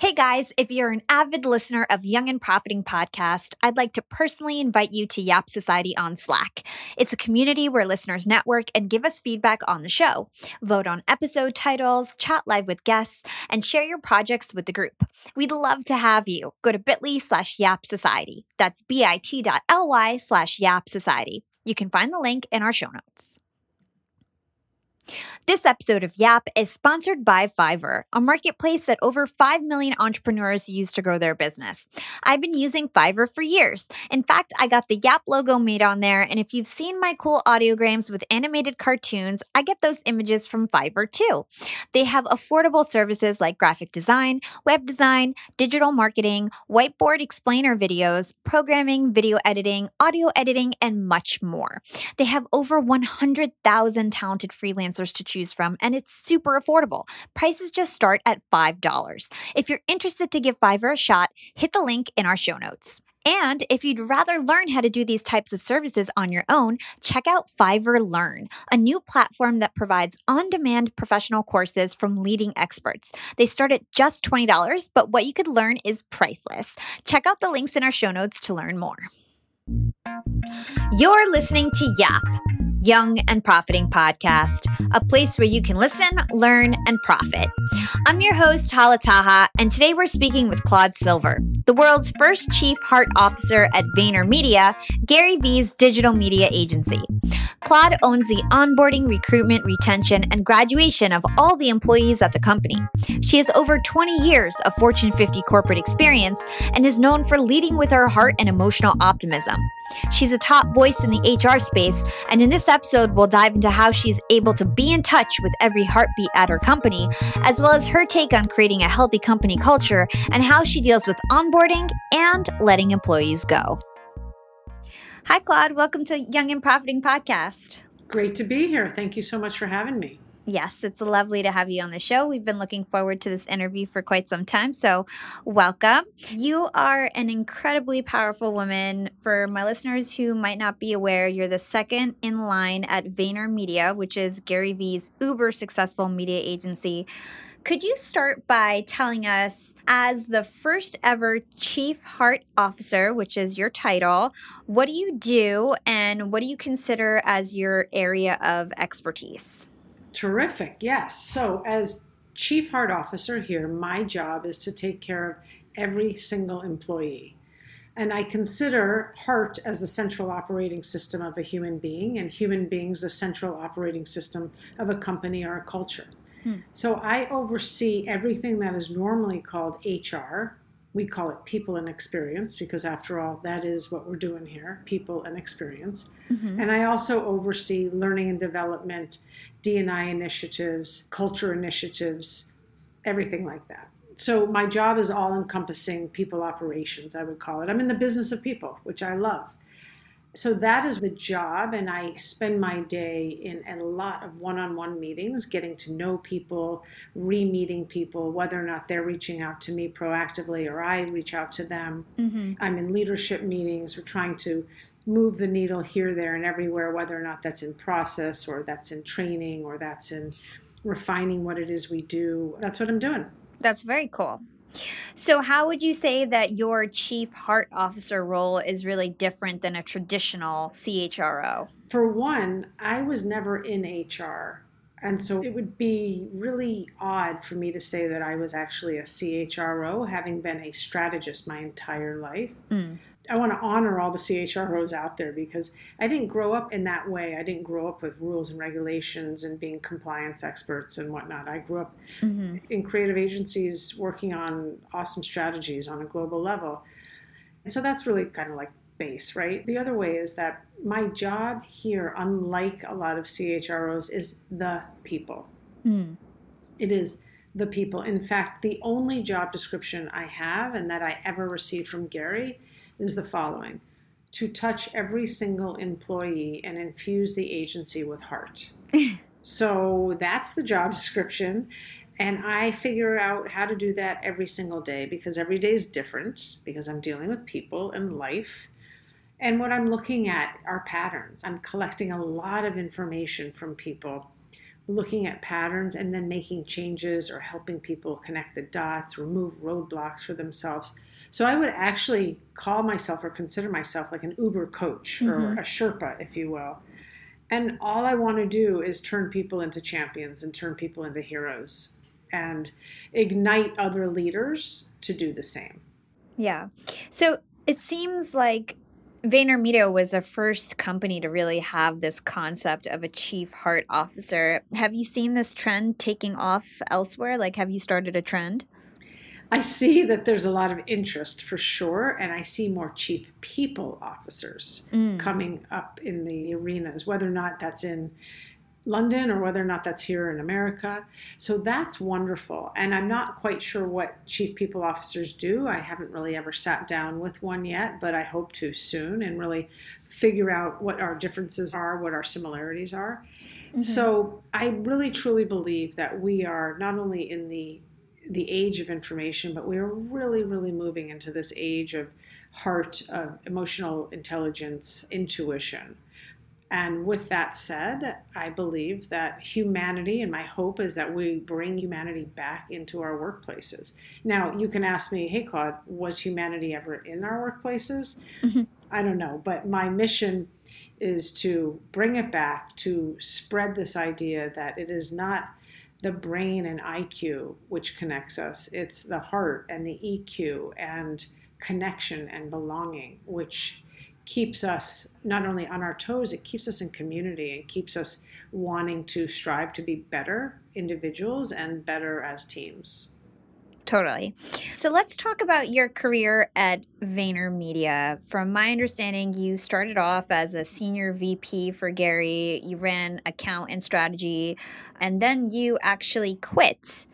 Hey guys, if you're an avid listener of Young and Profiting podcast, I'd like to personally invite you to Yap Society on Slack. It's a community where listeners network and give us feedback on the show, vote on episode titles, chat live with guests, and share your projects with the group. We'd love to have you. Go to bit.ly slash Yap Society. That's bit.ly slash Yap Society. You can find the link in our show notes. This episode of Yap is sponsored by Fiverr, a marketplace that over 5 million entrepreneurs use to grow their business. I've been using Fiverr for years. In fact, I got the Yap logo made on there, and if you've seen my cool audiograms with animated cartoons, I get those images from Fiverr too. They have affordable services like graphic design, web design, digital marketing, whiteboard explainer videos, programming, video editing, audio editing, and much more. They have over 100,000 talented freelancers to choose from, and it's super affordable. Prices just start at $5. If you're interested to give Fiverr a shot, hit the link in our show notes. And if you'd rather learn how to do these types of services on your own, check out Fiverr Learn, a new platform that provides on demand professional courses from leading experts. They start at just $20, but what you could learn is priceless. Check out the links in our show notes to learn more. You're listening to Yap Young and Profiting Podcast, a place where you can listen, learn, and profit. I'm your host, Hala Taha, and today we're speaking with Claude Silver, the world's first chief heart officer at VaynerMedia, Gary Vee's digital media agency. Claude owns the onboarding, recruitment, retention, and graduation of all the employees at the company. She has over 20 years of Fortune 50 corporate experience and is known for leading with her heart and emotional optimism. She's a top voice in the HR space, and in this episode, we'll dive into how she's able to be in touch with every heartbeat at her company, as well as her take on creating a healthy company culture and how she deals with onboarding and letting employees go. Hi, Claude. Welcome to Young and Profiting Podcast. Great to be here. Thank you so much for having me. Yes, it's lovely to have you on the show. We've been looking forward to this interview for quite some time. So, welcome. You are an incredibly powerful woman. For my listeners who might not be aware, you're the second in line at VaynerMedia, which is Gary Vee's uber successful media agency. Could you start by telling us, as the first ever Chief Heart Officer, which is your title, what do you do and what do you consider as your area of expertise? Terrific, yes. So, as Chief Heart Officer here, my job is to take care of every single employee. And I consider heart as the central operating system of a human being, and human beings the central operating system of a company or a culture. Hmm. So I oversee everything that is normally called HR. We call it people and experience because, after all, that is what we're doing here people and experience. Mm-hmm. And I also oversee learning and development, D&I initiatives, culture initiatives, everything like that. So my job is all encompassing people operations, I would call it. I'm in the business of people, which I love so that is the job and i spend my day in a lot of one-on-one meetings getting to know people re-meeting people whether or not they're reaching out to me proactively or i reach out to them mm-hmm. i'm in leadership meetings we're trying to move the needle here there and everywhere whether or not that's in process or that's in training or that's in refining what it is we do that's what i'm doing that's very cool so, how would you say that your chief heart officer role is really different than a traditional CHRO? For one, I was never in HR. And so it would be really odd for me to say that I was actually a CHRO, having been a strategist my entire life. Mm. I want to honor all the CHROs out there because I didn't grow up in that way. I didn't grow up with rules and regulations and being compliance experts and whatnot. I grew up mm-hmm. in creative agencies working on awesome strategies on a global level. And so that's really kind of like base, right? The other way is that my job here, unlike a lot of CHROs, is the people. Mm. It is the people. In fact, the only job description I have and that I ever received from Gary is the following to touch every single employee and infuse the agency with heart. so that's the job description. And I figure out how to do that every single day because every day is different because I'm dealing with people and life. And what I'm looking at are patterns. I'm collecting a lot of information from people looking at patterns and then making changes or helping people connect the dots, remove roadblocks for themselves. So I would actually call myself or consider myself like an Uber coach mm-hmm. or a Sherpa, if you will. And all I want to do is turn people into champions and turn people into heroes and ignite other leaders to do the same. Yeah. So it seems like VaynerMedia was the first company to really have this concept of a chief heart officer. Have you seen this trend taking off elsewhere? Like, have you started a trend? I see that there's a lot of interest for sure, and I see more chief people officers mm. coming up in the arenas, whether or not that's in London or whether or not that's here in America. So that's wonderful. And I'm not quite sure what chief people officers do. I haven't really ever sat down with one yet, but I hope to soon and really figure out what our differences are, what our similarities are. Mm-hmm. So I really truly believe that we are not only in the the age of information, but we are really, really moving into this age of heart, of emotional intelligence, intuition. And with that said, I believe that humanity, and my hope is that we bring humanity back into our workplaces. Now, you can ask me, hey, Claude, was humanity ever in our workplaces? Mm-hmm. I don't know, but my mission is to bring it back, to spread this idea that it is not the brain and IQ which connects us. It's the heart and the EQ and connection and belonging which keeps us not only on our toes, it keeps us in community and keeps us wanting to strive to be better individuals and better as teams. Totally. So let's talk about your career at VaynerMedia. From my understanding, you started off as a senior VP for Gary, you ran account and strategy, and then you actually quit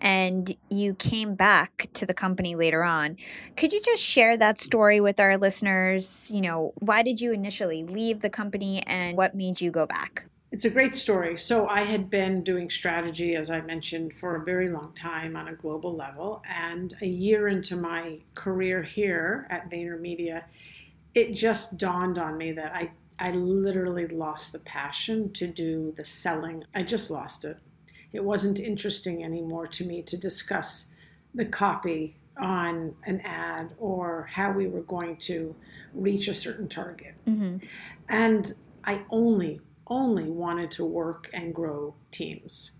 and you came back to the company later on. Could you just share that story with our listeners? You know, why did you initially leave the company and what made you go back? It's a great story. So, I had been doing strategy, as I mentioned, for a very long time on a global level. And a year into my career here at VaynerMedia, it just dawned on me that I, I literally lost the passion to do the selling. I just lost it. It wasn't interesting anymore to me to discuss the copy on an ad or how we were going to reach a certain target. Mm-hmm. And I only only wanted to work and grow teams.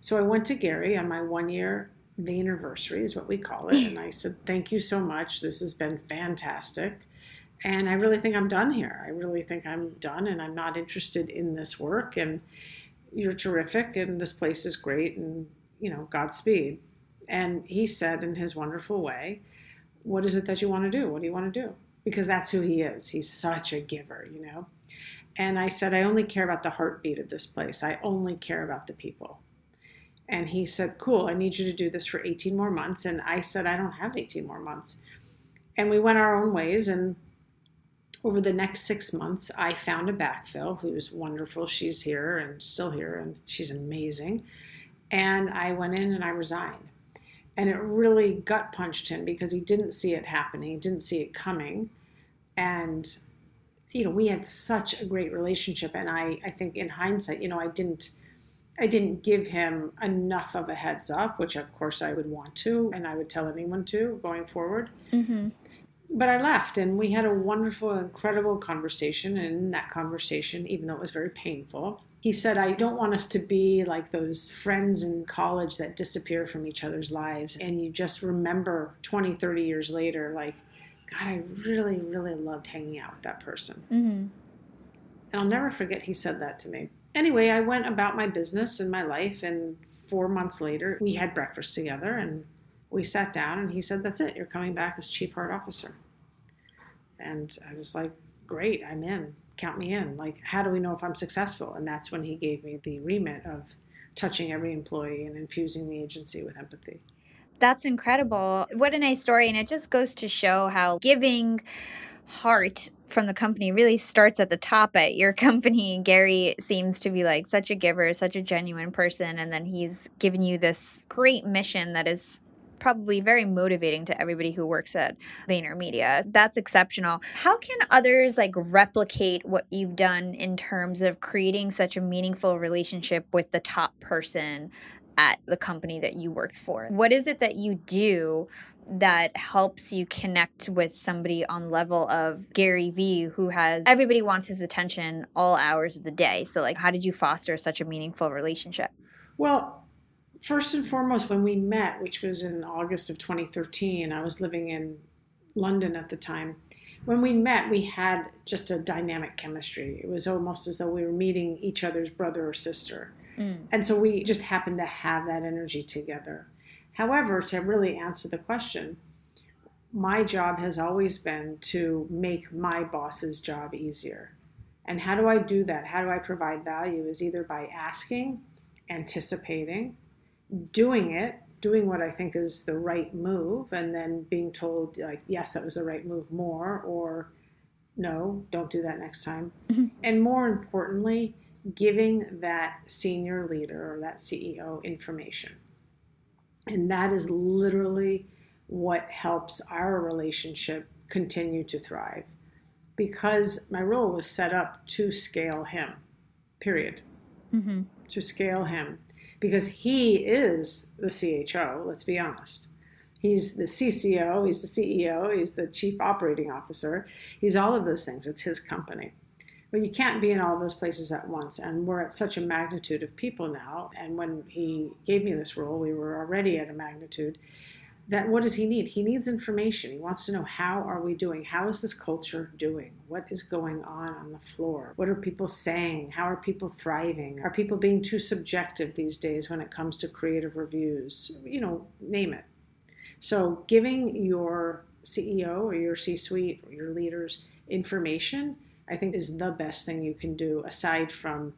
So I went to Gary on my one year the anniversary, is what we call it. And I said, Thank you so much. This has been fantastic. And I really think I'm done here. I really think I'm done and I'm not interested in this work. And you're terrific and this place is great. And, you know, Godspeed. And he said in his wonderful way, What is it that you want to do? What do you want to do? Because that's who he is. He's such a giver, you know. And I said, I only care about the heartbeat of this place. I only care about the people. And he said, Cool, I need you to do this for 18 more months. And I said, I don't have 18 more months. And we went our own ways. And over the next six months, I found a backfill who's wonderful. She's here and still here, and she's amazing. And I went in and I resigned. And it really gut punched him because he didn't see it happening, he didn't see it coming. And you know, we had such a great relationship. And I, I think in hindsight, you know, I didn't, I didn't give him enough of a heads up, which of course I would want to, and I would tell anyone to going forward. Mm-hmm. But I left, and we had a wonderful, incredible conversation. And in that conversation, even though it was very painful, he said, I don't want us to be like those friends in college that disappear from each other's lives. And you just remember 20, 30 years later, like, God, I really, really loved hanging out with that person. Mm-hmm. And I'll never forget he said that to me. Anyway, I went about my business and my life, and four months later, we had breakfast together and we sat down, and he said, That's it, you're coming back as Chief Heart Officer. And I was like, Great, I'm in. Count me in. Like, how do we know if I'm successful? And that's when he gave me the remit of touching every employee and infusing the agency with empathy. That's incredible. What a nice story. And it just goes to show how giving heart from the company really starts at the top at your company. Gary seems to be like such a giver, such a genuine person. And then he's given you this great mission that is probably very motivating to everybody who works at VaynerMedia. That's exceptional. How can others like replicate what you've done in terms of creating such a meaningful relationship with the top person at the company that you worked for? What is it that you do that helps you connect with somebody on level of Gary Vee who has everybody wants his attention all hours of the day. So like how did you foster such a meaningful relationship? Well, first and foremost when we met, which was in August of 2013, I was living in London at the time. When we met, we had just a dynamic chemistry. It was almost as though we were meeting each other's brother or sister. Mm. And so we just happened to have that energy together. However, to really answer the question, my job has always been to make my boss's job easier. And how do I do that? How do I provide value? Is either by asking, anticipating, doing it, doing what I think is the right move, and then being told, like, yes, that was the right move more, or no, don't do that next time. Mm-hmm. And more importantly, giving that senior leader or that CEO information and that is literally what helps our relationship continue to thrive because my role was set up to scale him, period. Mm-hmm. To scale him because he is the CHO, let's be honest. He's the CCO, he's the CEO, he's the chief operating officer, he's all of those things. It's his company. But you can't be in all those places at once. And we're at such a magnitude of people now. And when he gave me this role, we were already at a magnitude that what does he need? He needs information. He wants to know how are we doing? How is this culture doing? What is going on on the floor? What are people saying? How are people thriving? Are people being too subjective these days when it comes to creative reviews? You know name it. So giving your ceo or your c suite or your leaders information I think is the best thing you can do aside from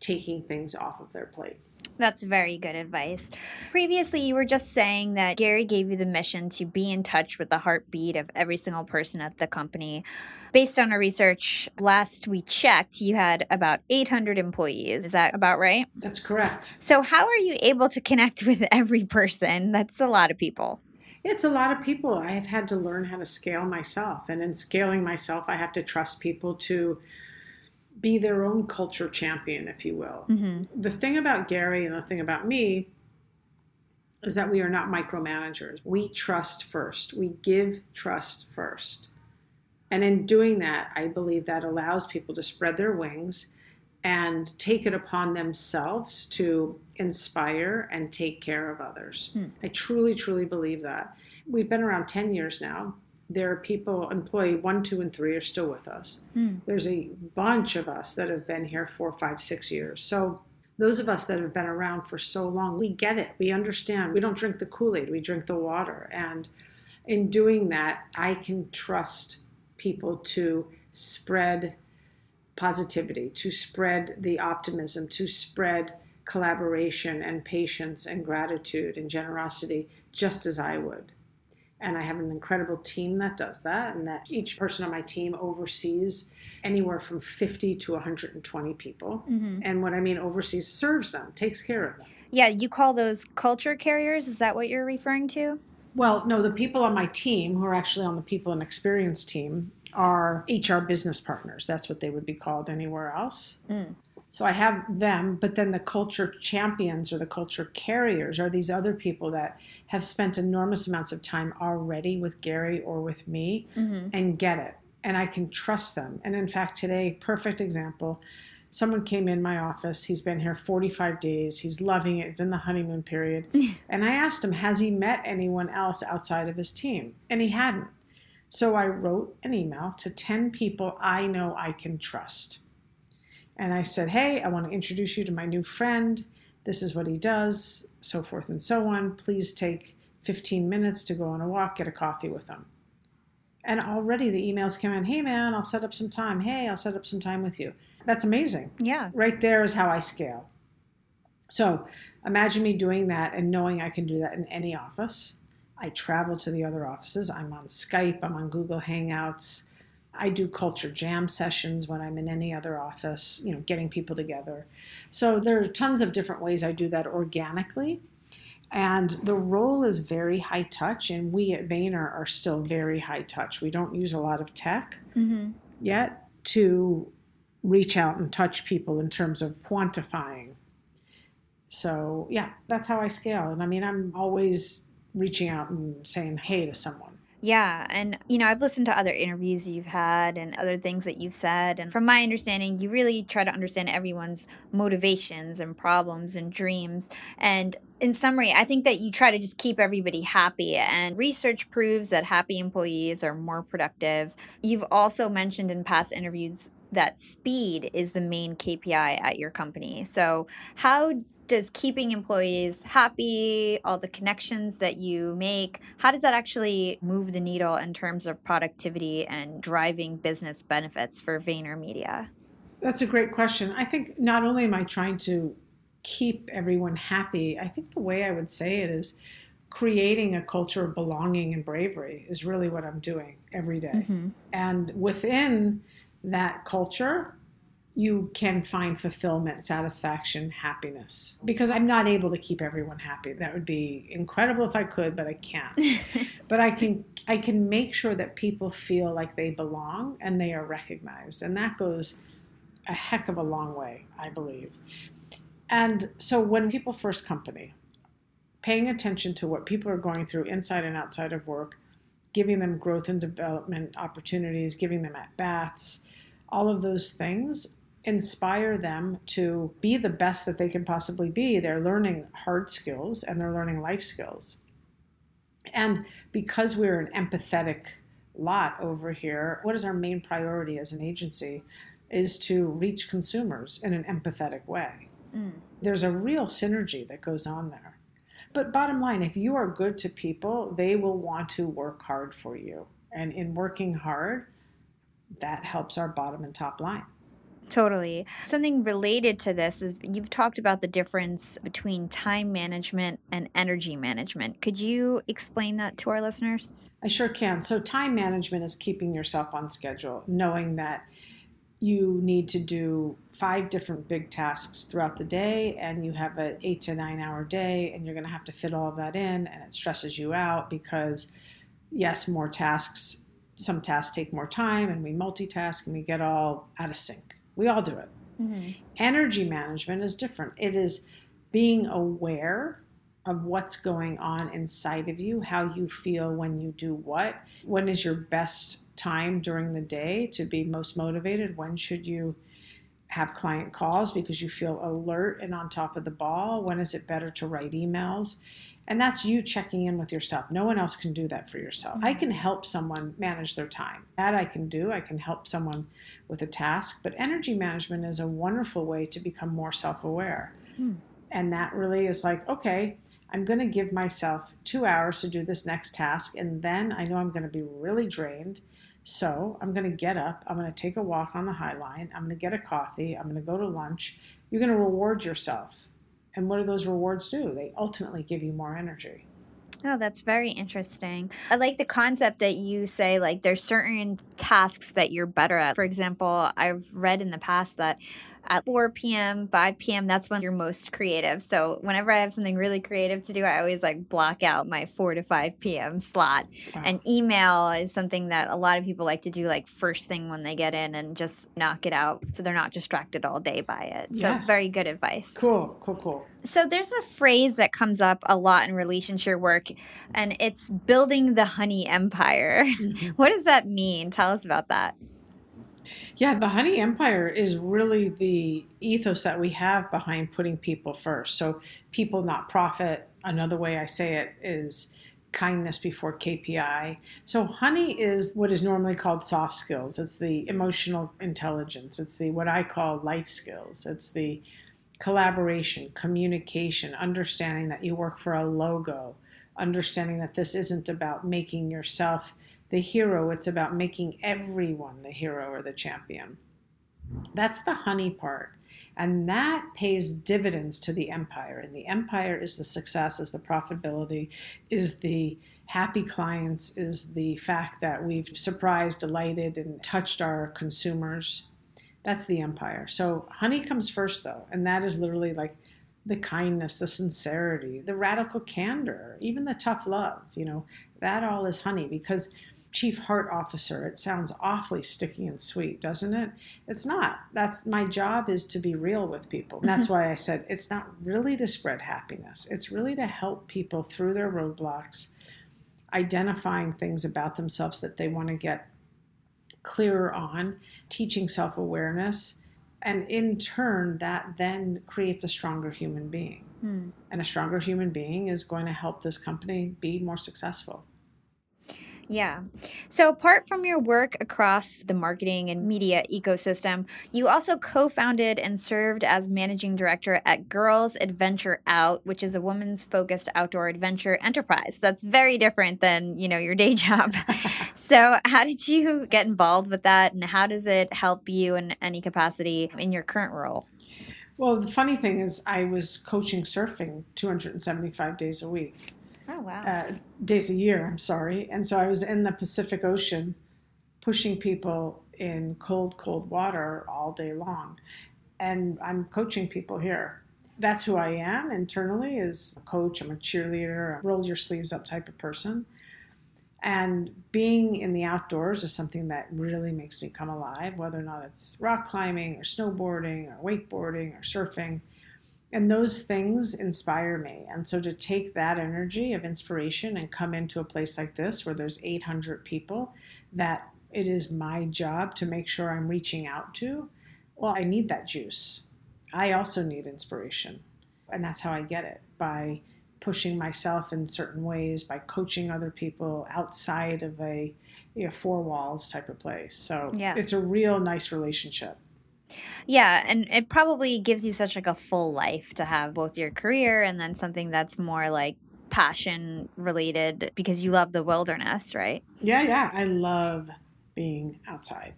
taking things off of their plate. That's very good advice. Previously, you were just saying that Gary gave you the mission to be in touch with the heartbeat of every single person at the company. Based on our research, last we checked, you had about 800 employees. Is that about right? That's correct. So, how are you able to connect with every person? That's a lot of people. It's a lot of people. I have had to learn how to scale myself. And in scaling myself, I have to trust people to be their own culture champion, if you will. Mm-hmm. The thing about Gary and the thing about me is that we are not micromanagers. We trust first, we give trust first. And in doing that, I believe that allows people to spread their wings and take it upon themselves to inspire and take care of others. Hmm. I truly, truly believe that. We've been around 10 years now. There are people, employee one, two, and three are still with us. Hmm. There's a bunch of us that have been here four, five, six years. So, those of us that have been around for so long, we get it. We understand. We don't drink the Kool Aid, we drink the water. And in doing that, I can trust people to spread positivity, to spread the optimism, to spread collaboration and patience and gratitude and generosity just as I would. And I have an incredible team that does that, and that each person on my team oversees anywhere from 50 to 120 people. Mm-hmm. And what I mean oversees serves them, takes care of them. Yeah, you call those culture carriers. Is that what you're referring to? Well, no, the people on my team who are actually on the people and experience team are HR business partners. That's what they would be called anywhere else. Mm. So I have them, but then the culture champions or the culture carriers are these other people that have spent enormous amounts of time already with Gary or with me mm-hmm. and get it. And I can trust them. And in fact, today, perfect example. Someone came in my office. He's been here 45 days. He's loving it. It's in the honeymoon period. and I asked him, has he met anyone else outside of his team? And he hadn't. So I wrote an email to 10 people I know I can trust. And I said, Hey, I want to introduce you to my new friend. This is what he does, so forth and so on. Please take 15 minutes to go on a walk, get a coffee with him. And already the emails came in Hey, man, I'll set up some time. Hey, I'll set up some time with you. That's amazing. Yeah. Right there is how I scale. So imagine me doing that and knowing I can do that in any office I travel to the other offices. I'm on Skype, I'm on Google Hangouts. I do culture jam sessions when I'm in any other office, you know, getting people together. So there are tons of different ways I do that organically. And the role is very high touch, and we at Vayner are still very high touch. We don't use a lot of tech mm-hmm. yet to reach out and touch people in terms of quantifying. So, yeah, that's how I scale. And I mean, I'm always reaching out and saying hey to someone. Yeah. And, you know, I've listened to other interviews you've had and other things that you've said. And from my understanding, you really try to understand everyone's motivations and problems and dreams. And in summary, I think that you try to just keep everybody happy. And research proves that happy employees are more productive. You've also mentioned in past interviews that speed is the main KPI at your company. So, how does keeping employees happy, all the connections that you make, how does that actually move the needle in terms of productivity and driving business benefits for VaynerMedia? That's a great question. I think not only am I trying to keep everyone happy, I think the way I would say it is creating a culture of belonging and bravery is really what I'm doing every day. Mm-hmm. And within that culture, you can find fulfillment, satisfaction, happiness. Because I'm not able to keep everyone happy. That would be incredible if I could, but I can't. but I can I can make sure that people feel like they belong and they are recognized. And that goes a heck of a long way, I believe. And so when people first company, paying attention to what people are going through inside and outside of work, giving them growth and development opportunities, giving them at bats, all of those things inspire them to be the best that they can possibly be. They're learning hard skills and they're learning life skills. And because we're an empathetic lot over here, what is our main priority as an agency is to reach consumers in an empathetic way. Mm. There's a real synergy that goes on there. But bottom line, if you are good to people, they will want to work hard for you. And in working hard, that helps our bottom and top line. Totally. Something related to this is you've talked about the difference between time management and energy management. Could you explain that to our listeners? I sure can. So, time management is keeping yourself on schedule, knowing that you need to do five different big tasks throughout the day and you have an eight to nine hour day and you're going to have to fit all of that in and it stresses you out because yes more tasks some tasks take more time and we multitask and we get all out of sync we all do it. Mm-hmm. Energy management is different. It is being aware of what's going on inside of you, how you feel when you do what. When is your best time during the day to be most motivated? When should you have client calls because you feel alert and on top of the ball? When is it better to write emails? And that's you checking in with yourself. No one else can do that for yourself. Mm-hmm. I can help someone manage their time. That I can do. I can help someone with a task. But energy management is a wonderful way to become more self aware. Mm. And that really is like, okay, I'm going to give myself two hours to do this next task. And then I know I'm going to be really drained. So I'm going to get up. I'm going to take a walk on the High Line. I'm going to get a coffee. I'm going to go to lunch. You're going to reward yourself and what do those rewards do? They ultimately give you more energy. Oh, that's very interesting. I like the concept that you say, like, there's certain tasks that you're better at. For example, I've read in the past that at 4 p.m., 5 p.m., that's when you're most creative. So whenever I have something really creative to do, I always like block out my 4 to 5 p.m. slot. Wow. And email is something that a lot of people like to do like first thing when they get in and just knock it out so they're not distracted all day by it. So yes. very good advice. Cool, cool, cool. So there's a phrase that comes up a lot in relationship work and it's building the honey empire. Mm-hmm. what does that mean? Tell us about that. Yeah, the Honey Empire is really the ethos that we have behind putting people first. So, people, not profit. Another way I say it is kindness before KPI. So, honey is what is normally called soft skills. It's the emotional intelligence. It's the what I call life skills. It's the collaboration, communication, understanding that you work for a logo, understanding that this isn't about making yourself the hero, it's about making everyone the hero or the champion. That's the honey part. And that pays dividends to the empire. And the empire is the success, is the profitability, is the happy clients, is the fact that we've surprised, delighted, and touched our consumers. That's the empire. So honey comes first, though. And that is literally like the kindness, the sincerity, the radical candor, even the tough love, you know, that all is honey because chief heart officer. It sounds awfully sticky and sweet doesn't it? It's not. That's my job is to be real with people. And that's mm-hmm. why i said it's not really to spread happiness. It's really to help people through their roadblocks identifying things about themselves that they want to get clearer on teaching self-awareness and in turn that then creates a stronger human being. Hmm. and a stronger human being is going to help this company be more successful yeah. So, apart from your work across the marketing and media ecosystem, you also co founded and served as managing director at Girls Adventure Out, which is a women's focused outdoor adventure enterprise. That's very different than, you know, your day job. so, how did you get involved with that and how does it help you in any capacity in your current role? Well, the funny thing is, I was coaching surfing 275 days a week. Oh, wow. Uh, days a year, I'm sorry. And so I was in the Pacific Ocean pushing people in cold, cold water all day long. And I'm coaching people here. That's who I am internally is a coach, I'm a cheerleader, a roll your sleeves up type of person. And being in the outdoors is something that really makes me come alive, whether or not it's rock climbing or snowboarding or wakeboarding or surfing and those things inspire me. And so to take that energy of inspiration and come into a place like this where there's 800 people that it is my job to make sure i'm reaching out to well i need that juice. I also need inspiration. And that's how i get it by pushing myself in certain ways by coaching other people outside of a you know, four walls type of place. So yeah. it's a real nice relationship yeah, and it probably gives you such like a full life to have both your career and then something that's more like passion related because you love the wilderness, right? Yeah, yeah, I love being outside.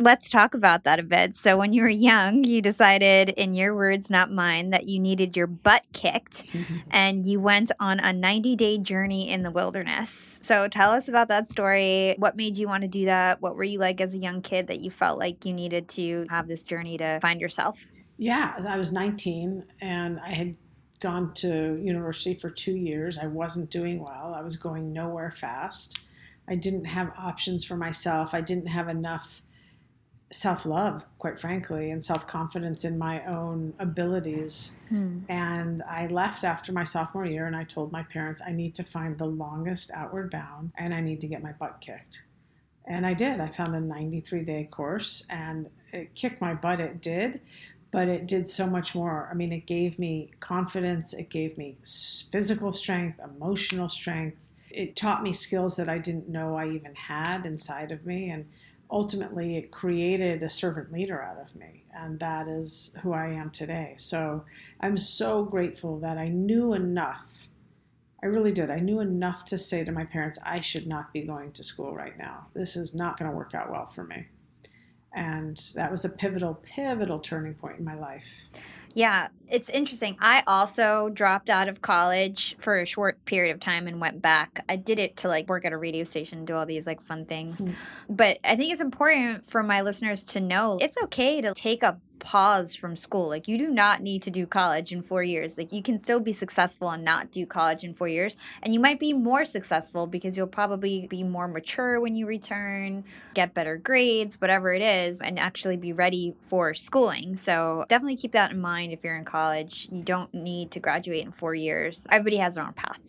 Let's talk about that a bit. So, when you were young, you decided, in your words, not mine, that you needed your butt kicked and you went on a 90 day journey in the wilderness. So, tell us about that story. What made you want to do that? What were you like as a young kid that you felt like you needed to have this journey to find yourself? Yeah, I was 19 and I had gone to university for two years. I wasn't doing well, I was going nowhere fast. I didn't have options for myself, I didn't have enough self love, quite frankly, and self confidence in my own abilities. Hmm. And I left after my sophomore year and I told my parents, I need to find the longest outward bound and I need to get my butt kicked. And I did. I found a 93 day course and it kicked my butt. It did, but it did so much more. I mean, it gave me confidence, it gave me physical strength, emotional strength. It taught me skills that I didn't know I even had inside of me. And ultimately it created a servant leader out of me and that is who i am today. So i'm so grateful that i knew enough i really did i knew enough to say to my parents i should not be going to school right now. This is not going to work out well for me. And that was a pivotal pivotal turning point in my life yeah, it's interesting. I also dropped out of college for a short period of time and went back. I did it to like work at a radio station, do all these like fun things. Mm. But I think it's important for my listeners to know it's okay to take a pause from school. Like you do not need to do college in 4 years. Like you can still be successful and not do college in 4 years and you might be more successful because you'll probably be more mature when you return, get better grades, whatever it is and actually be ready for schooling. So definitely keep that in mind if you're in college. You don't need to graduate in 4 years. Everybody has their own path.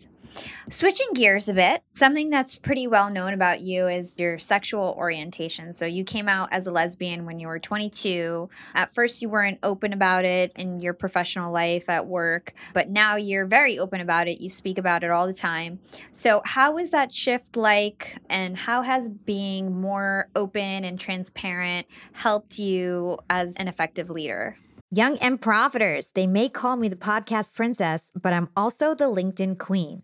Switching gears a bit, something that's pretty well known about you is your sexual orientation. So, you came out as a lesbian when you were 22. At first, you weren't open about it in your professional life at work, but now you're very open about it. You speak about it all the time. So, how was that shift like, and how has being more open and transparent helped you as an effective leader? Young and profiters, they may call me the podcast princess, but I'm also the LinkedIn queen.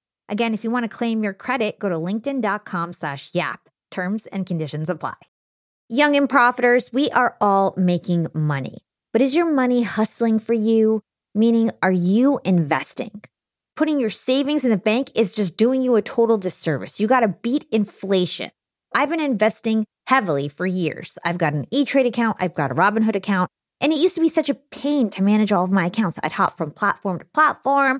Again, if you want to claim your credit, go to linkedin.com slash yap. Terms and conditions apply. Young and profiters, we are all making money. But is your money hustling for you? Meaning, are you investing? Putting your savings in the bank is just doing you a total disservice. You got to beat inflation. I've been investing heavily for years. I've got an E Trade account, I've got a Robinhood account, and it used to be such a pain to manage all of my accounts. I'd hop from platform to platform.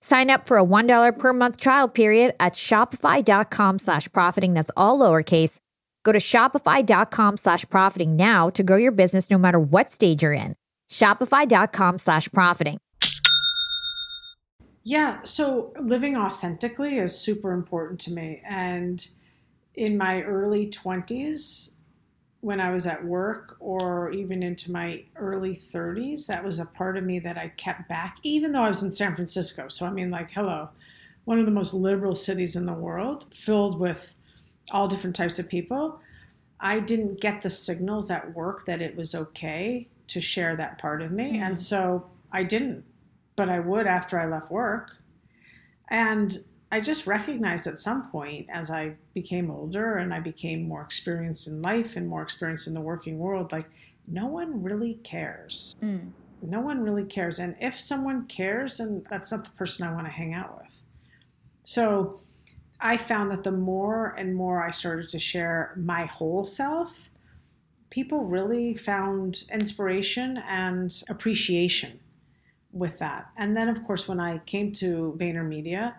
Sign up for a $1 per month trial period at shopify.com slash profiting. That's all lowercase. Go to shopify.com slash profiting now to grow your business no matter what stage you're in. Shopify.com slash profiting. Yeah, so living authentically is super important to me. And in my early 20s, when I was at work or even into my early 30s, that was a part of me that I kept back, even though I was in San Francisco. So, I mean, like, hello, one of the most liberal cities in the world, filled with all different types of people. I didn't get the signals at work that it was okay to share that part of me. Mm-hmm. And so I didn't, but I would after I left work. And I just recognized at some point as I became older and I became more experienced in life and more experienced in the working world, like no one really cares. Mm. No one really cares. And if someone cares, then that's not the person I want to hang out with. So I found that the more and more I started to share my whole self, people really found inspiration and appreciation with that. And then, of course, when I came to VaynerMedia,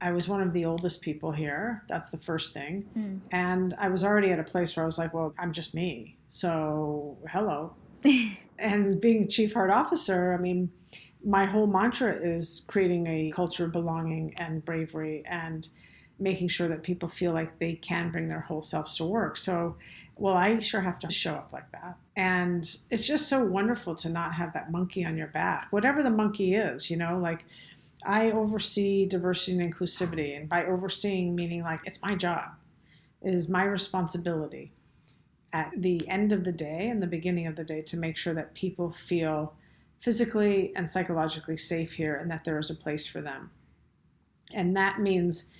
I was one of the oldest people here. That's the first thing. Mm. And I was already at a place where I was like, well, I'm just me. So, hello. and being chief heart officer, I mean, my whole mantra is creating a culture of belonging and bravery and making sure that people feel like they can bring their whole selves to work. So, well, I sure have to show up like that. And it's just so wonderful to not have that monkey on your back, whatever the monkey is, you know, like I oversee diversity and inclusivity. And by overseeing, meaning like it's my job, it is my responsibility at the end of the day and the beginning of the day to make sure that people feel physically and psychologically safe here and that there is a place for them. And that means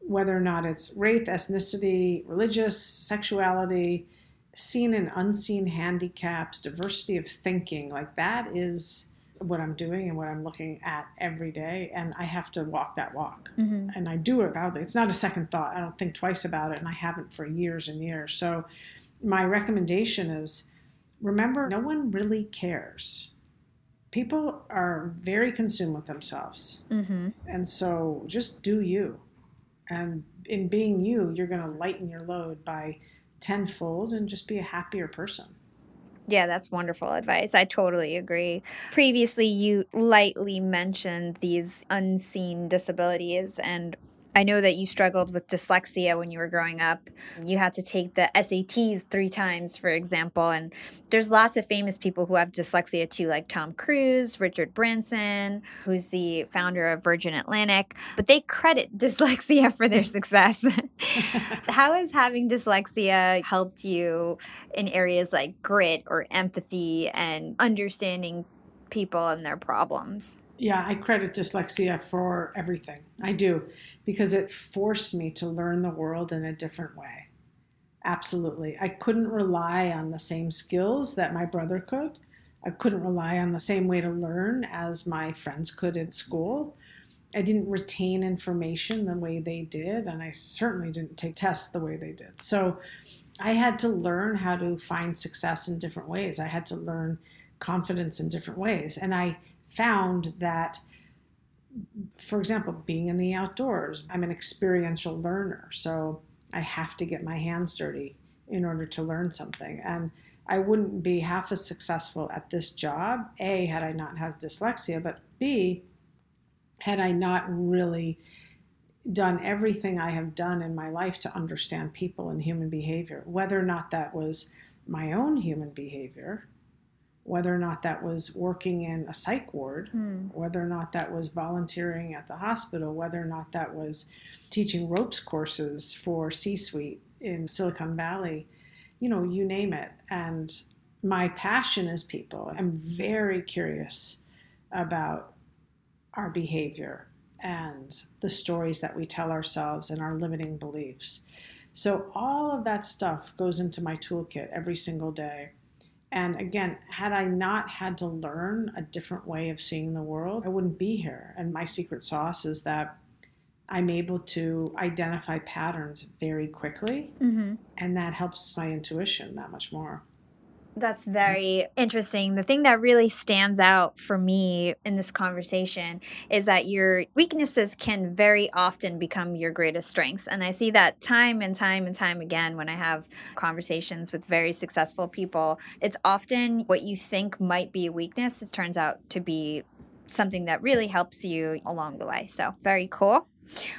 whether or not it's race, ethnicity, religious, sexuality, seen and unseen handicaps, diversity of thinking, like that is what I'm doing and what I'm looking at every day. And I have to walk that walk. Mm-hmm. And I do it. It's not a second thought. I don't think twice about it. And I haven't for years and years. So my recommendation is remember, no one really cares. People are very consumed with themselves. Mm-hmm. And so just do you. And in being you, you're going to lighten your load by tenfold and just be a happier person. Yeah, that's wonderful advice. I totally agree. Previously, you lightly mentioned these unseen disabilities, and I know that you struggled with dyslexia when you were growing up. You had to take the SATs three times, for example. And there's lots of famous people who have dyslexia too, like Tom Cruise, Richard Branson, who's the founder of Virgin Atlantic, but they credit dyslexia for their success. How has having dyslexia helped you in areas like grit or empathy and understanding people and their problems? Yeah, I credit dyslexia for everything. I do because it forced me to learn the world in a different way. Absolutely. I couldn't rely on the same skills that my brother could. I couldn't rely on the same way to learn as my friends could at school. I didn't retain information the way they did, and I certainly didn't take tests the way they did. So I had to learn how to find success in different ways. I had to learn confidence in different ways. And I found that for example, being in the outdoors, I'm an experiential learner. So I have to get my hands dirty in order to learn something. And I wouldn't be half as successful at this job, A, had I not had dyslexia, but B, had I not really done everything I have done in my life to understand people and human behavior, whether or not that was my own human behavior whether or not that was working in a psych ward, mm. whether or not that was volunteering at the hospital, whether or not that was teaching ropes courses for C suite in Silicon Valley, you know, you name it. And my passion is people. I'm very curious about our behavior and the stories that we tell ourselves and our limiting beliefs. So, all of that stuff goes into my toolkit every single day. And again, had I not had to learn a different way of seeing the world, I wouldn't be here. And my secret sauce is that I'm able to identify patterns very quickly, mm-hmm. and that helps my intuition that much more. That's very interesting. The thing that really stands out for me in this conversation is that your weaknesses can very often become your greatest strengths. And I see that time and time and time again when I have conversations with very successful people. It's often what you think might be a weakness, it turns out to be something that really helps you along the way. So, very cool.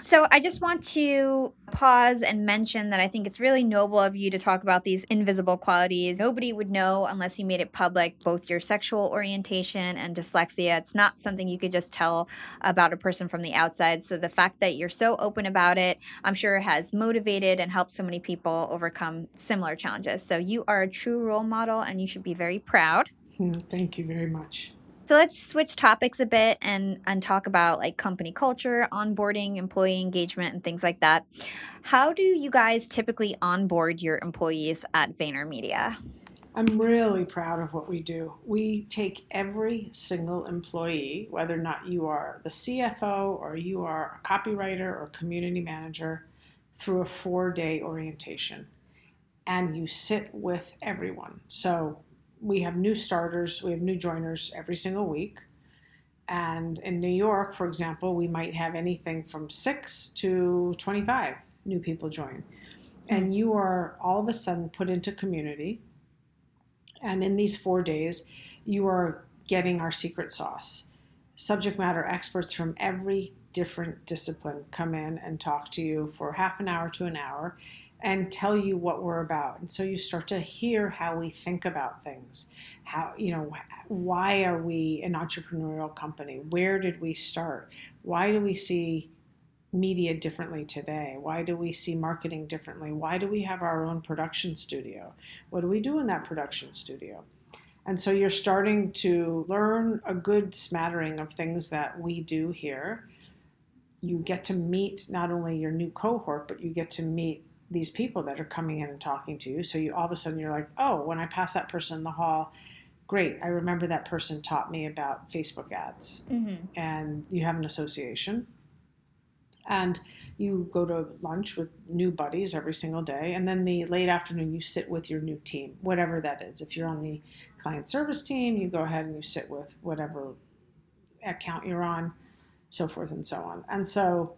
So I just want to pause and mention that I think it's really noble of you to talk about these invisible qualities. Nobody would know unless you made it public, both your sexual orientation and dyslexia. It's not something you could just tell about a person from the outside. So the fact that you're so open about it, I'm sure has motivated and helped so many people overcome similar challenges. So you are a true role model and you should be very proud. Hmm, thank you very much. So let's switch topics a bit and and talk about like company culture, onboarding, employee engagement, and things like that. How do you guys typically onboard your employees at VaynerMedia? I'm really proud of what we do. We take every single employee, whether or not you are the CFO or you are a copywriter or community manager, through a four day orientation. And you sit with everyone. So we have new starters, we have new joiners every single week. And in New York, for example, we might have anything from six to 25 new people join. And you are all of a sudden put into community and in these four days, you are getting our secret sauce. Subject matter experts from every different discipline come in and talk to you for half an hour to an hour and tell you what we're about. And so you start to hear how we think about things. How, you know, why are we an entrepreneurial company? Where did we start? Why do we see media differently today? Why do we see marketing differently? Why do we have our own production studio? What do we do in that production studio? And so you're starting to learn a good smattering of things that we do here. You get to meet not only your new cohort, but you get to meet these people that are coming in and talking to you. So you all of a sudden you're like, oh, when I pass that person in the hall, great. I remember that person taught me about Facebook ads. Mm-hmm. And you have an association and you go to lunch with new buddies every single day and then the late afternoon you sit with your new team whatever that is if you're on the client service team you go ahead and you sit with whatever account you're on so forth and so on and so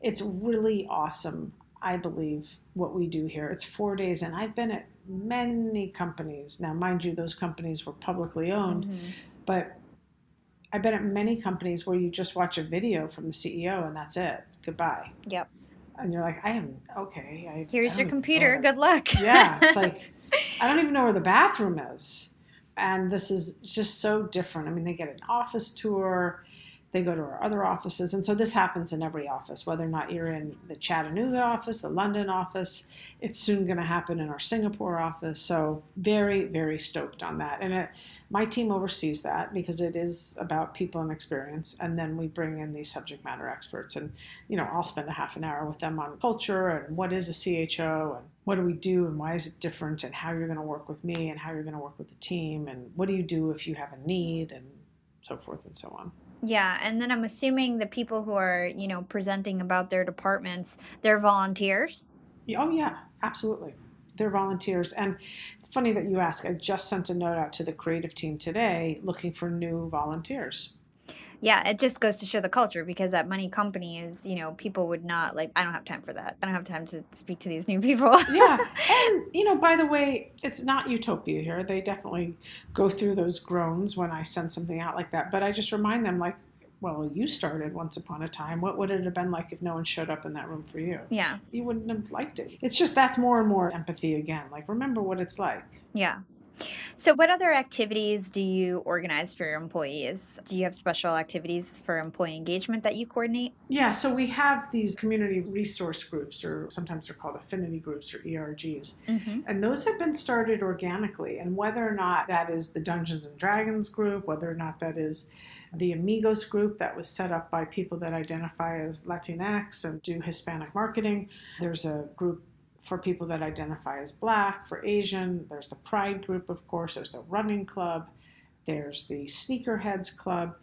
it's really awesome i believe what we do here it's four days and i've been at many companies now mind you those companies were publicly owned mm-hmm. but I've been at many companies where you just watch a video from the CEO and that's it goodbye. Yep. And you're like, I am okay. I, Here's I your computer. Good luck. yeah. It's like, I don't even know where the bathroom is. And this is just so different. I mean, they get an office tour they go to our other offices. And so this happens in every office, whether or not you're in the Chattanooga office, the London office. It's soon going to happen in our Singapore office. So very, very stoked on that. And it, my team oversees that because it is about people and experience. And then we bring in these subject matter experts. And, you know, I'll spend a half an hour with them on culture and what is a CHO and what do we do and why is it different and how you're going to work with me and how you're going to work with the team and what do you do if you have a need and so forth and so on. Yeah, and then I'm assuming the people who are, you know, presenting about their departments, they're volunteers. Oh yeah, absolutely. They're volunteers. And it's funny that you ask. I just sent a note out to the creative team today looking for new volunteers yeah, it just goes to show the culture because that money company is, you know, people would not like. I don't have time for that. I don't have time to speak to these new people. yeah, and you know, by the way, it's not utopia here. They definitely go through those groans when I send something out like that. But I just remind them, like, well, you started once upon a time. What would it have been like if no one showed up in that room for you? Yeah. You wouldn't have liked it. It's just that's more and more empathy again. Like, remember what it's like. Yeah. So, what other activities do you organize for your employees? Do you have special activities for employee engagement that you coordinate? Yeah, so we have these community resource groups, or sometimes they're called affinity groups or ERGs. Mm-hmm. And those have been started organically. And whether or not that is the Dungeons and Dragons group, whether or not that is the Amigos group that was set up by people that identify as Latinx and do Hispanic marketing. There's a group for people that identify as black, for Asian. There's the Pride group, of course. There's the Running Club. There's the Sneakerheads Club.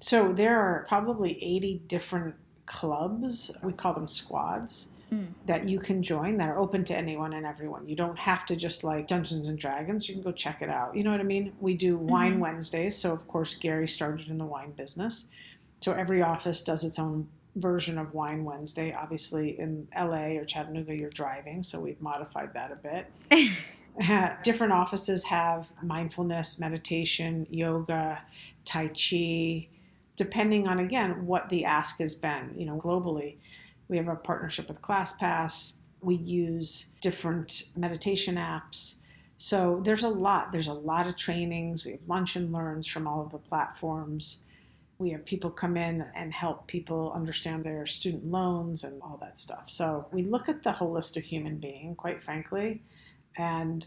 So there are probably 80 different clubs. We call them squads. Mm. That you can join that are open to anyone and everyone. You don't have to just like Dungeons and Dragons. You can go check it out. You know what I mean? We do Wine mm-hmm. Wednesdays. So, of course, Gary started in the wine business. So, every office does its own version of Wine Wednesday. Obviously, in LA or Chattanooga, you're driving, so we've modified that a bit. Uh, different offices have mindfulness, meditation, yoga, Tai Chi, depending on, again, what the ask has been. You know, globally, we have a partnership with ClassPass. We use different meditation apps. So there's a lot. There's a lot of trainings. We have lunch and learns from all of the platforms we have people come in and help people understand their student loans and all that stuff. So we look at the holistic human being, quite frankly, and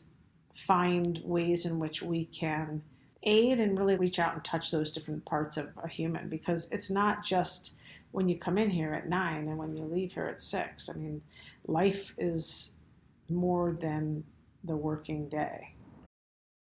find ways in which we can aid and really reach out and touch those different parts of a human because it's not just when you come in here at nine and when you leave here at six. I mean, life is more than the working day.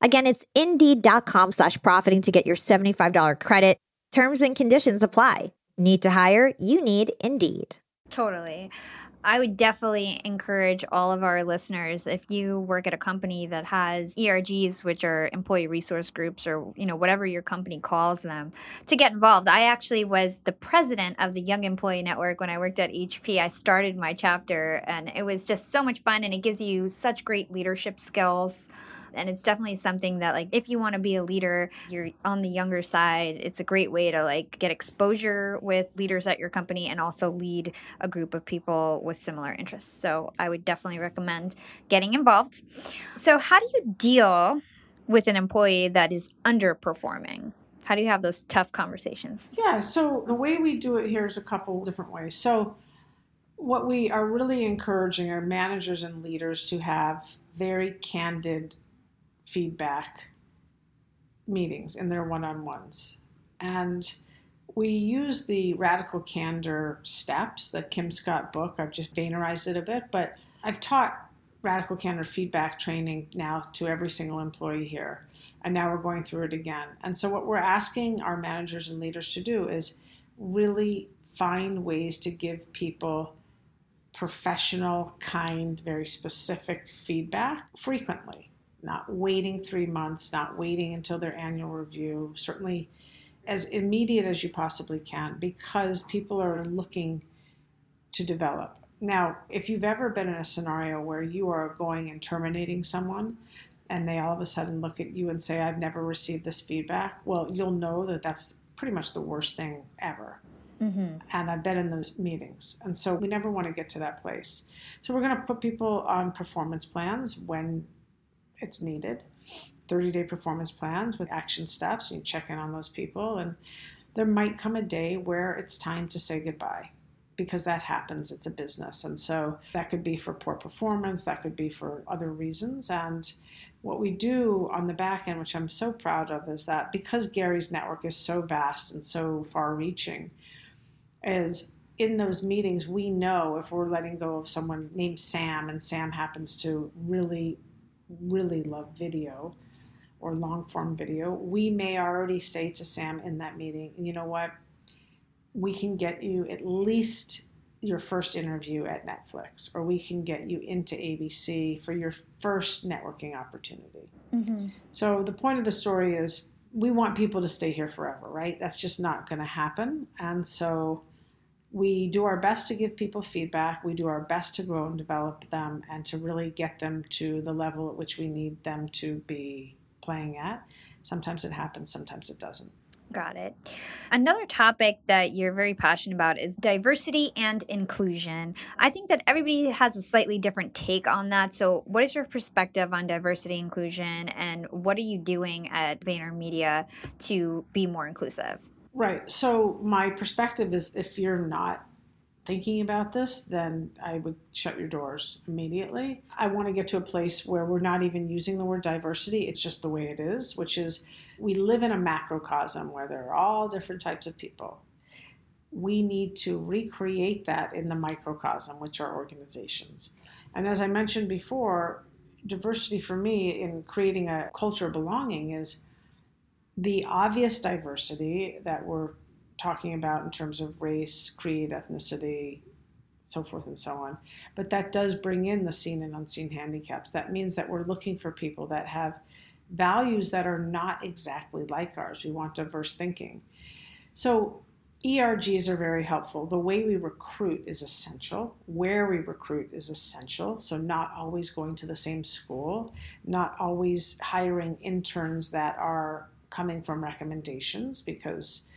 Again, it's indeed.com slash profiting to get your $75 credit. Terms and conditions apply. Need to hire? You need Indeed. Totally. I would definitely encourage all of our listeners if you work at a company that has ERGs which are employee resource groups or you know whatever your company calls them to get involved. I actually was the president of the Young Employee Network when I worked at HP. I started my chapter and it was just so much fun and it gives you such great leadership skills and it's definitely something that like if you want to be a leader you're on the younger side it's a great way to like get exposure with leaders at your company and also lead a group of people with similar interests. So i would definitely recommend getting involved. So how do you deal with an employee that is underperforming? How do you have those tough conversations? Yeah so the way we do it here is a couple different ways. So what we are really encouraging our managers and leaders to have very candid feedback meetings in their one on ones. And we use the radical candor steps, the Kim Scott book. I've just Vaynerized it a bit, but I've taught radical candor feedback training now to every single employee here. And now we're going through it again. And so, what we're asking our managers and leaders to do is really find ways to give people professional, kind, very specific feedback frequently not waiting three months, not waiting until their annual review, certainly as immediate as you possibly can because people are looking to develop. Now, if you've ever been in a scenario where you are going and terminating someone and they all of a sudden look at you and say, I've never received this feedback, well, you'll know that that's pretty much the worst thing ever. Mm-hmm. And I've been in those meetings. And so we never want to get to that place. So we're going to put people on performance plans when it's needed. 30 day performance plans with action steps. You check in on those people, and there might come a day where it's time to say goodbye because that happens. It's a business. And so that could be for poor performance, that could be for other reasons. And what we do on the back end, which I'm so proud of, is that because Gary's network is so vast and so far reaching, is in those meetings, we know if we're letting go of someone named Sam and Sam happens to really really love video or long form video, we may already say to Sam in that meeting, you know what, we can get you at least your first interview at Netflix, or we can get you into ABC for your first networking opportunity. Mm-hmm. So, the point of the story is we want people to stay here forever, right? That's just not going to happen. And so, we do our best to give people feedback. We do our best to grow and develop them and to really get them to the level at which we need them to be playing at. Sometimes it happens, sometimes it doesn't. Got it. Another topic that you're very passionate about is diversity and inclusion. I think that everybody has a slightly different take on that. So, what is your perspective on diversity inclusion and what are you doing at VaynerMedia to be more inclusive? Right. So, my perspective is if you're not thinking about this, then I would shut your doors immediately. I want to get to a place where we're not even using the word diversity, it's just the way it is, which is we live in a macrocosm where there are all different types of people. We need to recreate that in the microcosm, which are organizations. And as I mentioned before, diversity for me in creating a culture of belonging is the obvious diversity that we're talking about in terms of race, creed, ethnicity, so forth and so on. But that does bring in the seen and unseen handicaps. That means that we're looking for people that have values that are not exactly like ours. We want diverse thinking. So ERGs are very helpful. The way we recruit is essential. Where we recruit is essential. So, not always going to the same school, not always hiring interns that are coming from recommendations because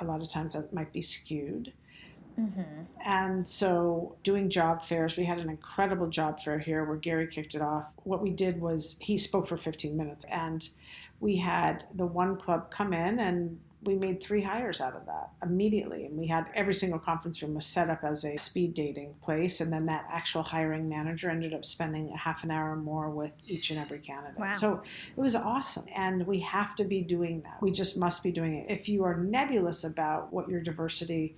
a lot of times that might be skewed. Mm-hmm. And so, doing job fairs, we had an incredible job fair here where Gary kicked it off. What we did was he spoke for 15 minutes, and we had the one club come in and we made three hires out of that immediately. And we had every single conference room was set up as a speed dating place. And then that actual hiring manager ended up spending a half an hour more with each and every candidate. Wow. So it was awesome. And we have to be doing that. We just must be doing it. If you are nebulous about what your diversity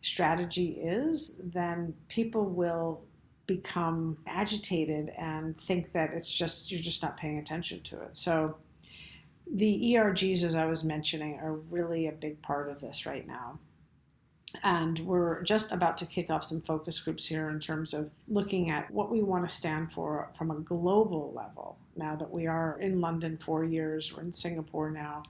strategy is, then people will become agitated and think that it's just you're just not paying attention to it. So the ERGs, as I was mentioning, are really a big part of this right now. And we're just about to kick off some focus groups here in terms of looking at what we want to stand for from a global level. Now that we are in London four years, we're in Singapore now.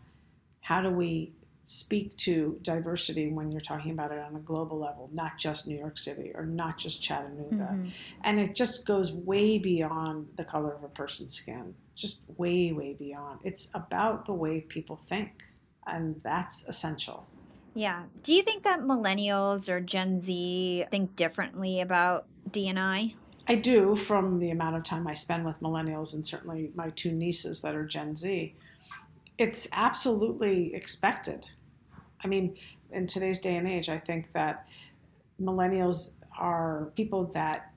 How do we speak to diversity when you're talking about it on a global level, not just New York City or not just Chattanooga. Mm-hmm. And it just goes way beyond the color of a person's skin, just way, way beyond. It's about the way people think, and that's essential. Yeah. Do you think that millennials or Gen Z think differently about DNI? I do from the amount of time I spend with millennials and certainly my two nieces that are Gen Z it's absolutely expected. I mean, in today's day and age, I think that millennials are people that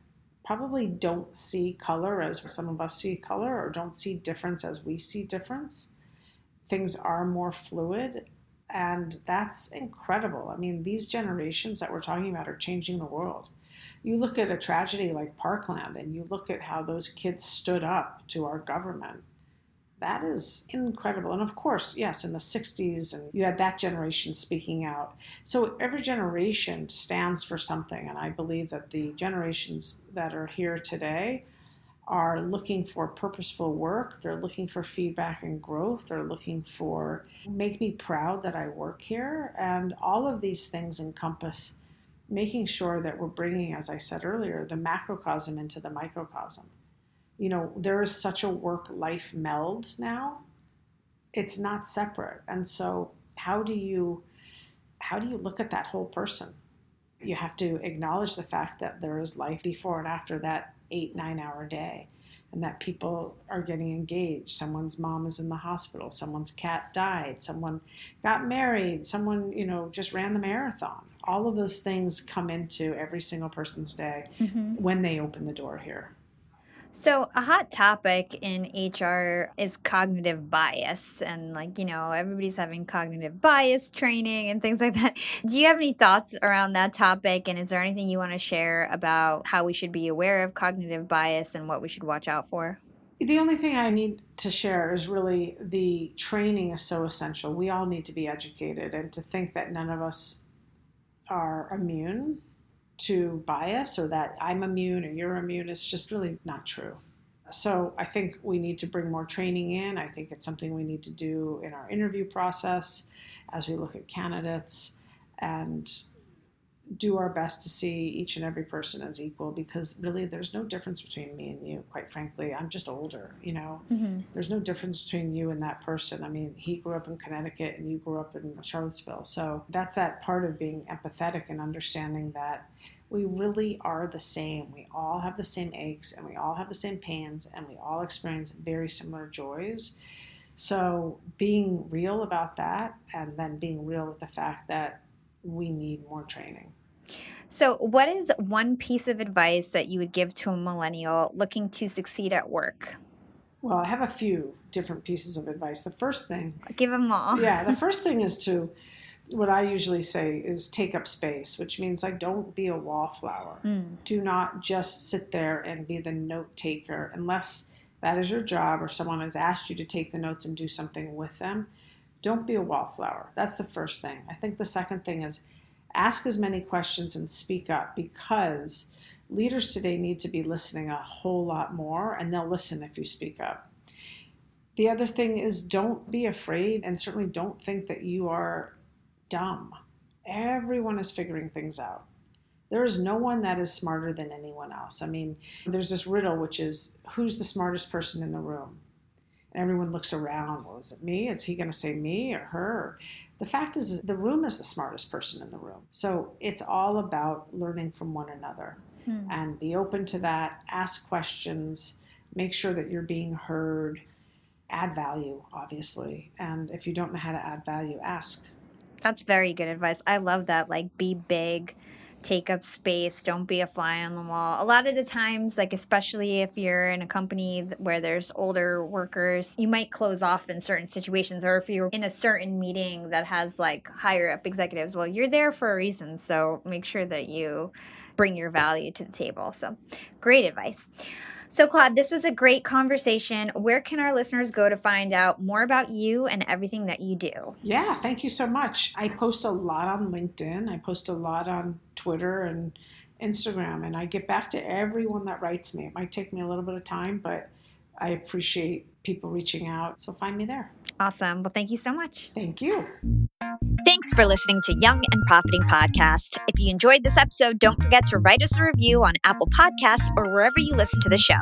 probably don't see color as some of us see color or don't see difference as we see difference. Things are more fluid, and that's incredible. I mean, these generations that we're talking about are changing the world. You look at a tragedy like Parkland and you look at how those kids stood up to our government that is incredible. And of course, yes, in the 60s, and you had that generation speaking out. So every generation stands for something. And I believe that the generations that are here today are looking for purposeful work. They're looking for feedback and growth. They're looking for make me proud that I work here. And all of these things encompass making sure that we're bringing, as I said earlier, the macrocosm into the microcosm you know, there is such a work life meld now. It's not separate. And so how do you how do you look at that whole person? You have to acknowledge the fact that there is life before and after that 8 9 hour day and that people are getting engaged. Someone's mom is in the hospital, someone's cat died, someone got married, someone, you know, just ran the marathon. All of those things come into every single person's day mm-hmm. when they open the door here. So, a hot topic in HR is cognitive bias. And, like, you know, everybody's having cognitive bias training and things like that. Do you have any thoughts around that topic? And is there anything you want to share about how we should be aware of cognitive bias and what we should watch out for? The only thing I need to share is really the training is so essential. We all need to be educated, and to think that none of us are immune to bias or that I'm immune or you're immune is just really not true. So I think we need to bring more training in. I think it's something we need to do in our interview process as we look at candidates and do our best to see each and every person as equal because really there's no difference between me and you quite frankly. I'm just older you know? Mm-hmm. there's no difference between you and that person. I mean he grew up in connecticut and you grew up in charlottesville. So that's that part of being empathetic and understanding that we really are the same. We all have the same aches and we all have the same pains and we all experience very similar joys. So being real about that and then being real with the fact that we need more training so, what is one piece of advice that you would give to a millennial looking to succeed at work? Well, I have a few different pieces of advice. The first thing, give them all. yeah, the first thing is to, what I usually say is take up space, which means like don't be a wallflower. Mm. Do not just sit there and be the note taker unless that is your job or someone has asked you to take the notes and do something with them. Don't be a wallflower. That's the first thing. I think the second thing is ask as many questions and speak up because leaders today need to be listening a whole lot more and they'll listen if you speak up. The other thing is don't be afraid and certainly don't think that you are dumb. Everyone is figuring things out. There is no one that is smarter than anyone else. I mean, there's this riddle which is who's the smartest person in the room? And everyone looks around. Well, is it me? Is he going to say me or her? The fact is, the room is the smartest person in the room. So it's all about learning from one another hmm. and be open to that, ask questions, make sure that you're being heard, add value, obviously. And if you don't know how to add value, ask. That's very good advice. I love that. Like, be big take up space, don't be a fly on the wall. A lot of the times, like especially if you're in a company where there's older workers, you might close off in certain situations or if you're in a certain meeting that has like higher up executives, well, you're there for a reason, so make sure that you bring your value to the table. So, great advice. So, Claude, this was a great conversation. Where can our listeners go to find out more about you and everything that you do? Yeah, thank you so much. I post a lot on LinkedIn, I post a lot on Twitter and Instagram, and I get back to everyone that writes me. It might take me a little bit of time, but I appreciate people reaching out. So, find me there. Awesome. Well, thank you so much. Thank you. Thanks for listening to Young and Profiting Podcast. If you enjoyed this episode, don't forget to write us a review on Apple Podcasts or wherever you listen to the show.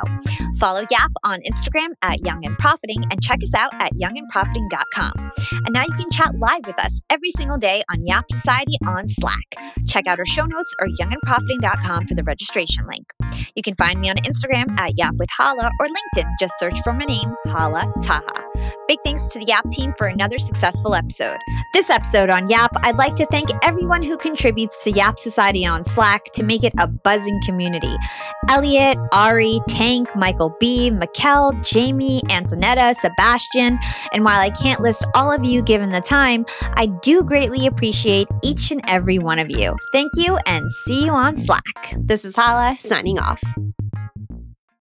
Follow Yap on Instagram at Young and Profiting and check us out at youngandprofiting.com. And now you can chat live with us every single day on Yap Society on Slack. Check out our show notes or youngandprofiting.com for the registration link. You can find me on Instagram at Yap with Hala or LinkedIn. Just search for my name, Hala Taha. Big thanks to the Yap team for another successful episode. This episode on Yap, I'd like to thank everyone who contributes to Yap Society on Slack to make it a buzzing community. Elliot, Ari, Tank, Michael B, Mikkel, Jamie, Antonetta, Sebastian, and while I can't list all of you given the time, I do greatly appreciate each and every one of you. Thank you and see you on Slack. This is Hala signing off.